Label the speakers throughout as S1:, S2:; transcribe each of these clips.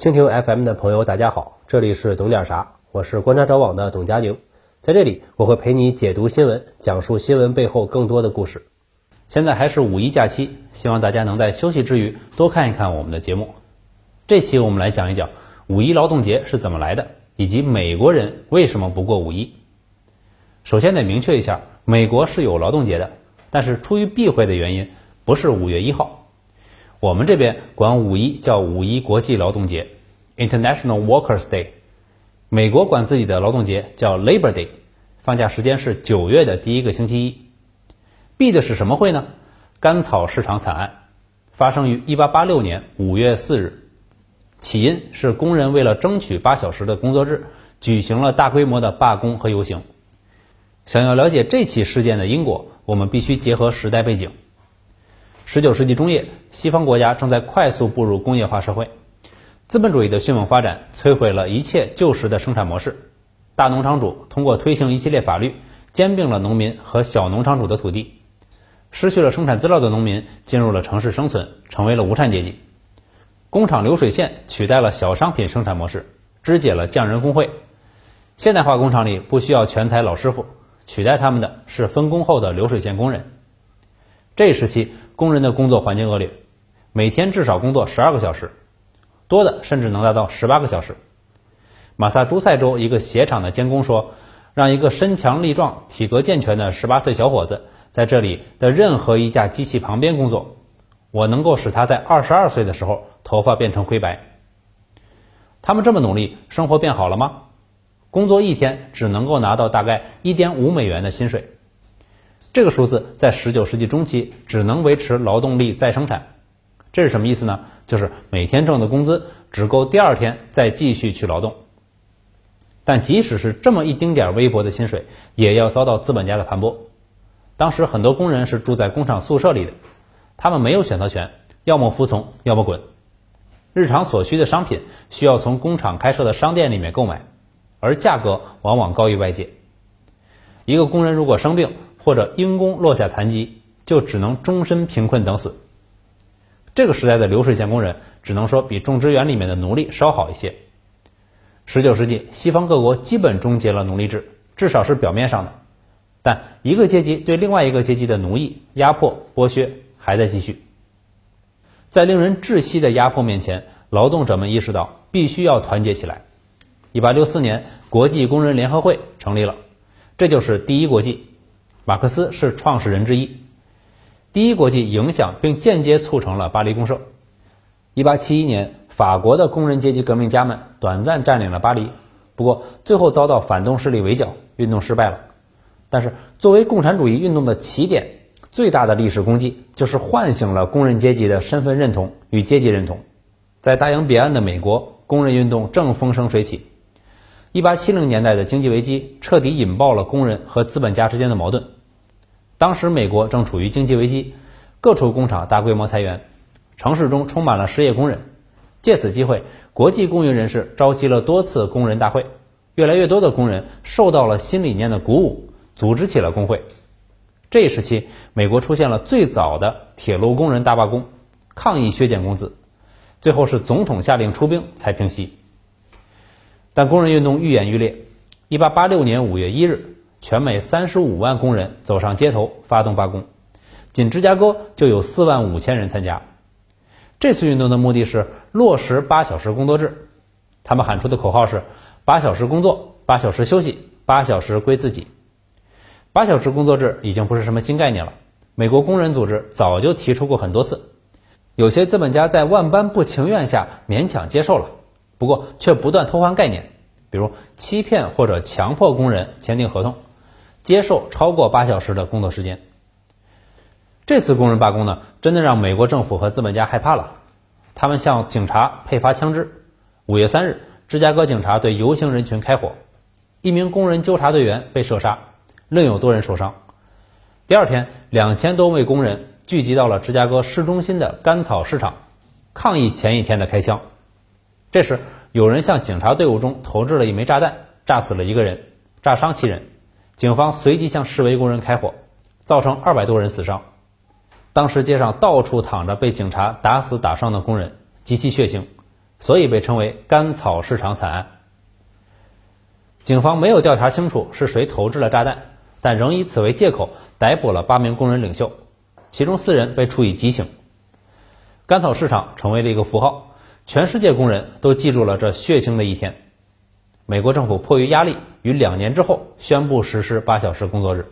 S1: 蜻蜓 FM 的朋友，大家好，这里是懂点啥，我是观察者网的董佳宁，在这里我会陪你解读新闻，讲述新闻背后更多的故事。现在还是五一假期，希望大家能在休息之余多看一看我们的节目。这期我们来讲一讲五一劳动节是怎么来的，以及美国人为什么不过五一。首先得明确一下，美国是有劳动节的，但是出于避讳的原因，不是五月一号。我们这边管五一叫五一国际劳动节 （International Workers' Day），美国管自己的劳动节叫 Labor Day，放假时间是九月的第一个星期一。B 的是什么会呢？甘草市场惨案，发生于1886年5月4日，起因是工人为了争取八小时的工作制，举行了大规模的罢工和游行。想要了解这起事件的因果，我们必须结合时代背景。十九世纪中叶，西方国家正在快速步入工业化社会，资本主义的迅猛发展摧毁了一切旧时的生产模式。大农场主通过推行一系列法律，兼并了农民和小农场主的土地。失去了生产资料的农民进入了城市生存，成为了无产阶级。工厂流水线取代了小商品生产模式，肢解了匠人工会。现代化工厂里不需要全才老师傅，取代他们的是分工后的流水线工人。这一时期，工人的工作环境恶劣，每天至少工作十二个小时，多的甚至能达到十八个小时。马萨诸塞州一个鞋厂的监工说：“让一个身强力壮、体格健全的十八岁小伙子在这里的任何一架机器旁边工作，我能够使他在二十二岁的时候头发变成灰白。”他们这么努力，生活变好了吗？工作一天只能够拿到大概一点五美元的薪水。这个数字在十九世纪中期只能维持劳动力再生产，这是什么意思呢？就是每天挣的工资只够第二天再继续去劳动。但即使是这么一丁点微薄的薪水，也要遭到资本家的盘剥。当时很多工人是住在工厂宿舍里的，他们没有选择权，要么服从，要么滚。日常所需的商品需要从工厂开设的商店里面购买，而价格往往高于外界。一个工人如果生病，或者因公落下残疾，就只能终身贫困等死。这个时代的流水线工人，只能说比种植园里面的奴隶稍好一些。十九世纪，西方各国基本终结了奴隶制，至少是表面上的，但一个阶级对另外一个阶级的奴役、压迫、剥削还在继续。在令人窒息的压迫面前，劳动者们意识到必须要团结起来。一八六四年，国际工人联合会成立了，这就是第一国际。马克思是创始人之一，第一国际影响并间接促成了巴黎公社。一八七一年，法国的工人阶级革命家们短暂占领了巴黎，不过最后遭到反动势力围剿，运动失败了。但是，作为共产主义运动的起点，最大的历史功绩就是唤醒了工人阶级的身份认同与阶级认同。在大洋彼岸的美国，工人运动正风生水起。一八七零年代的经济危机彻底引爆了工人和资本家之间的矛盾。当时美国正处于经济危机，各处工厂大规模裁员，城市中充满了失业工人。借此机会，国际工运人士召集了多次工人大会，越来越多的工人受到了新理念的鼓舞，组织起了工会。这一时期，美国出现了最早的铁路工人大罢工，抗议削减工资，最后是总统下令出兵才平息。但工人运动愈演愈烈。一八八六年五月一日，全美三十五万工人走上街头发动罢工，仅芝加哥就有四万五千人参加。这次运动的目的是落实八小时工作制。他们喊出的口号是：八小时工作，八小时休息，八小时归自己。八小时工作制已经不是什么新概念了，美国工人组织早就提出过很多次，有些资本家在万般不情愿下勉强接受了。不过却不断偷换概念，比如欺骗或者强迫工人签订合同，接受超过八小时的工作时间。这次工人罢工呢，真的让美国政府和资本家害怕了，他们向警察配发枪支。五月三日，芝加哥警察对游行人群开火，一名工人纠察队员被射杀，另有多人受伤。第二天，两千多位工人聚集到了芝加哥市中心的甘草市场，抗议前一天的开枪。这时，有人向警察队伍中投掷了一枚炸弹，炸死了一个人，炸伤七人。警方随即向示威工人开火，造成二百多人死伤。当时街上到处躺着被警察打死打伤的工人，极其血腥。所以被称为甘草市场惨案。警方没有调查清楚是谁投掷了炸弹，但仍以此为借口逮捕了八名工人领袖，其中四人被处以极刑。甘草市场成为了一个符号，全世界工人都记住了这血腥的一天。美国政府迫于压力，于两年之后宣布实施八小时工作日。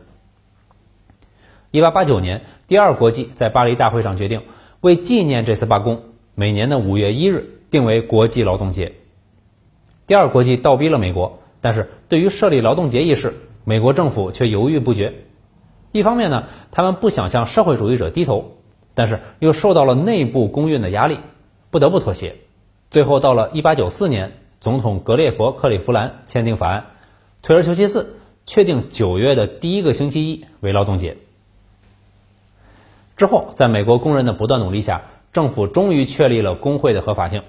S1: 一八八九年，第二国际在巴黎大会上决定，为纪念这次罢工，每年的五月一日定为国际劳动节。第二国际倒逼了美国。但是对于设立劳动节一事，美国政府却犹豫不决。一方面呢，他们不想向社会主义者低头，但是又受到了内部工运的压力，不得不妥协。最后到了1894年，总统格列佛·克里夫兰签订法案，退而求其次，确定九月的第一个星期一为劳动节。之后，在美国工人的不断努力下，政府终于确立了工会的合法性。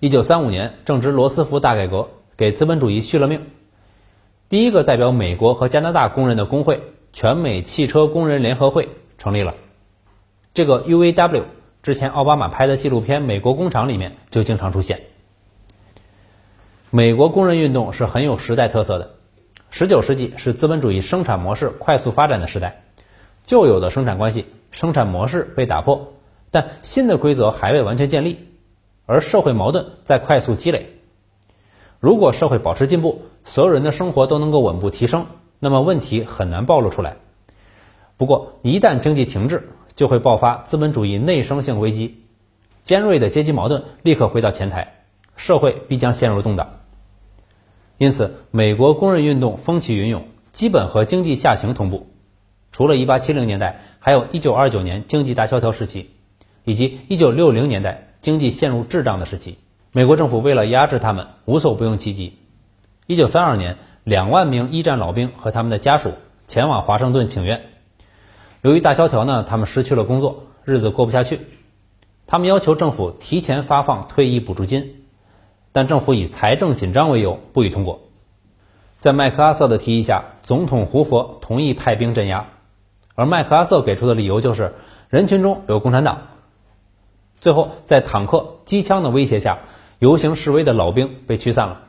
S1: 1935年，正值罗斯福大改革。给资本主义续了命。第一个代表美国和加拿大工人的工会——全美汽车工人联合会成立了。这个 UAW 之前奥巴马拍的纪录片《美国工厂》里面就经常出现。美国工人运动是很有时代特色的。十九世纪是资本主义生产模式快速发展的时代，旧有的生产关系、生产模式被打破，但新的规则还未完全建立，而社会矛盾在快速积累。如果社会保持进步，所有人的生活都能够稳步提升，那么问题很难暴露出来。不过，一旦经济停滞，就会爆发资本主义内生性危机，尖锐的阶级矛盾立刻回到前台，社会必将陷入动荡。因此，美国工人运动风起云涌，基本和经济下行同步。除了1870年代，还有一929年经济大萧条时期，以及1960年代经济陷入滞胀的时期。美国政府为了压制他们，无所不用其极。一九三二年，两万名一战老兵和他们的家属前往华盛顿请愿。由于大萧条呢，他们失去了工作，日子过不下去。他们要求政府提前发放退役补助金，但政府以财政紧张为由不予通过。在麦克阿瑟的提议下，总统胡佛同意派兵镇压，而麦克阿瑟给出的理由就是人群中有共产党。最后，在坦克、机枪的威胁下。游行示威的老兵被驱散了。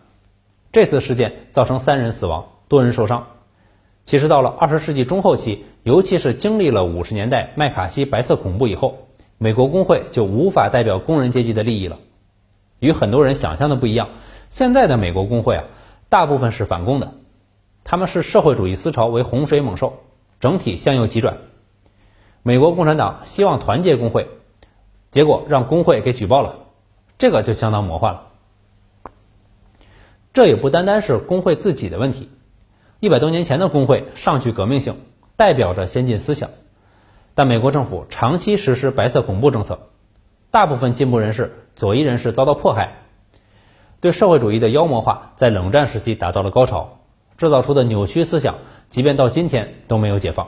S1: 这次事件造成三人死亡，多人受伤。其实到了二十世纪中后期，尤其是经历了五十年代麦卡锡白色恐怖以后，美国工会就无法代表工人阶级的利益了。与很多人想象的不一样，现在的美国工会啊，大部分是反攻的，他们视社会主义思潮为洪水猛兽，整体向右急转。美国共产党希望团结工会，结果让工会给举报了。这个就相当魔幻了。这也不单单是工会自己的问题，一百多年前的工会尚具革命性，代表着先进思想，但美国政府长期实施白色恐怖政策，大部分进步人士、左翼人士遭到迫害，对社会主义的妖魔化在冷战时期达到了高潮，制造出的扭曲思想，即便到今天都没有解放。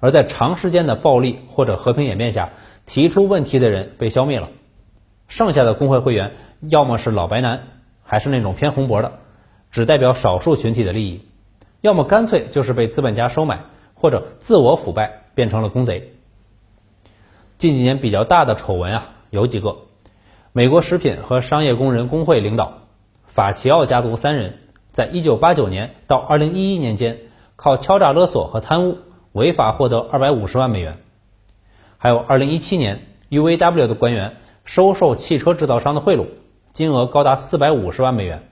S1: 而在长时间的暴力或者和平演变下，提出问题的人被消灭了。剩下的工会会员要么是老白男，还是那种偏红脖的，只代表少数群体的利益；要么干脆就是被资本家收买，或者自我腐败变成了公贼。近几年比较大的丑闻啊，有几个：美国食品和商业工人工会领导法奇奥家族三人，在一九八九年到二零一一年间，靠敲诈勒索和贪污，违法获得二百五十万美元；还有二零一七年 UAW 的官员。收受汽车制造商的贿赂，金额高达四百五十万美元。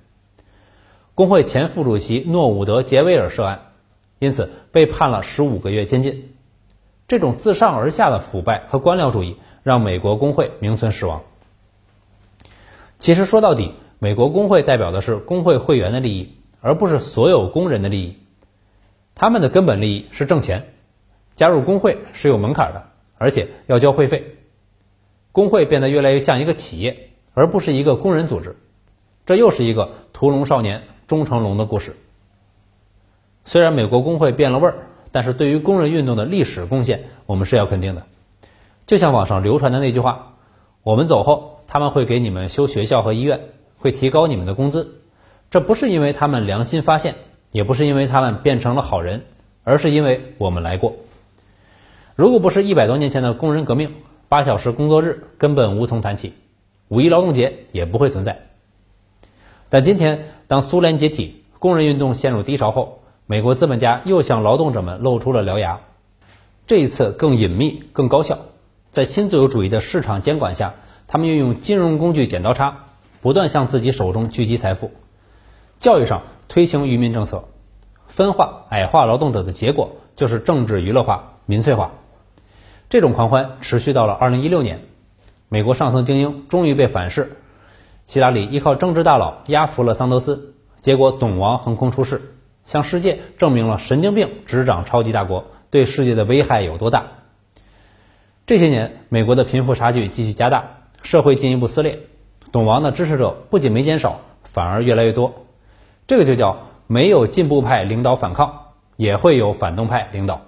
S1: 工会前副主席诺伍德·杰威尔涉案，因此被判了十五个月监禁。这种自上而下的腐败和官僚主义，让美国工会名存实亡。其实说到底，美国工会代表的是工会会员的利益，而不是所有工人的利益。他们的根本利益是挣钱，加入工会是有门槛的，而且要交会费。工会变得越来越像一个企业，而不是一个工人组织。这又是一个屠龙少年钟成龙的故事。虽然美国工会变了味儿，但是对于工人运动的历史贡献，我们是要肯定的。就像网上流传的那句话：“我们走后，他们会给你们修学校和医院，会提高你们的工资。”这不是因为他们良心发现，也不是因为他们变成了好人，而是因为我们来过。如果不是一百多年前的工人革命，八小时工作日根本无从谈起，五一劳动节也不会存在。但今天，当苏联解体，工人运动陷入低潮后，美国资本家又向劳动者们露出了獠牙。这一次更隐秘、更高效，在新自由主义的市场监管下，他们运用金融工具剪刀差，不断向自己手中聚集财富。教育上推行愚民政策，分化、矮化劳动者的结果就是政治娱乐化、民粹化。这种狂欢持续到了2016年，美国上层精英终于被反噬，希拉里依靠政治大佬压服了桑德斯，结果懂王横空出世，向世界证明了神经病执掌超级大国对世界的危害有多大。这些年，美国的贫富差距继续加大，社会进一步撕裂，懂王的支持者不仅没减少，反而越来越多。这个就叫没有进步派领导反抗，也会有反动派领导。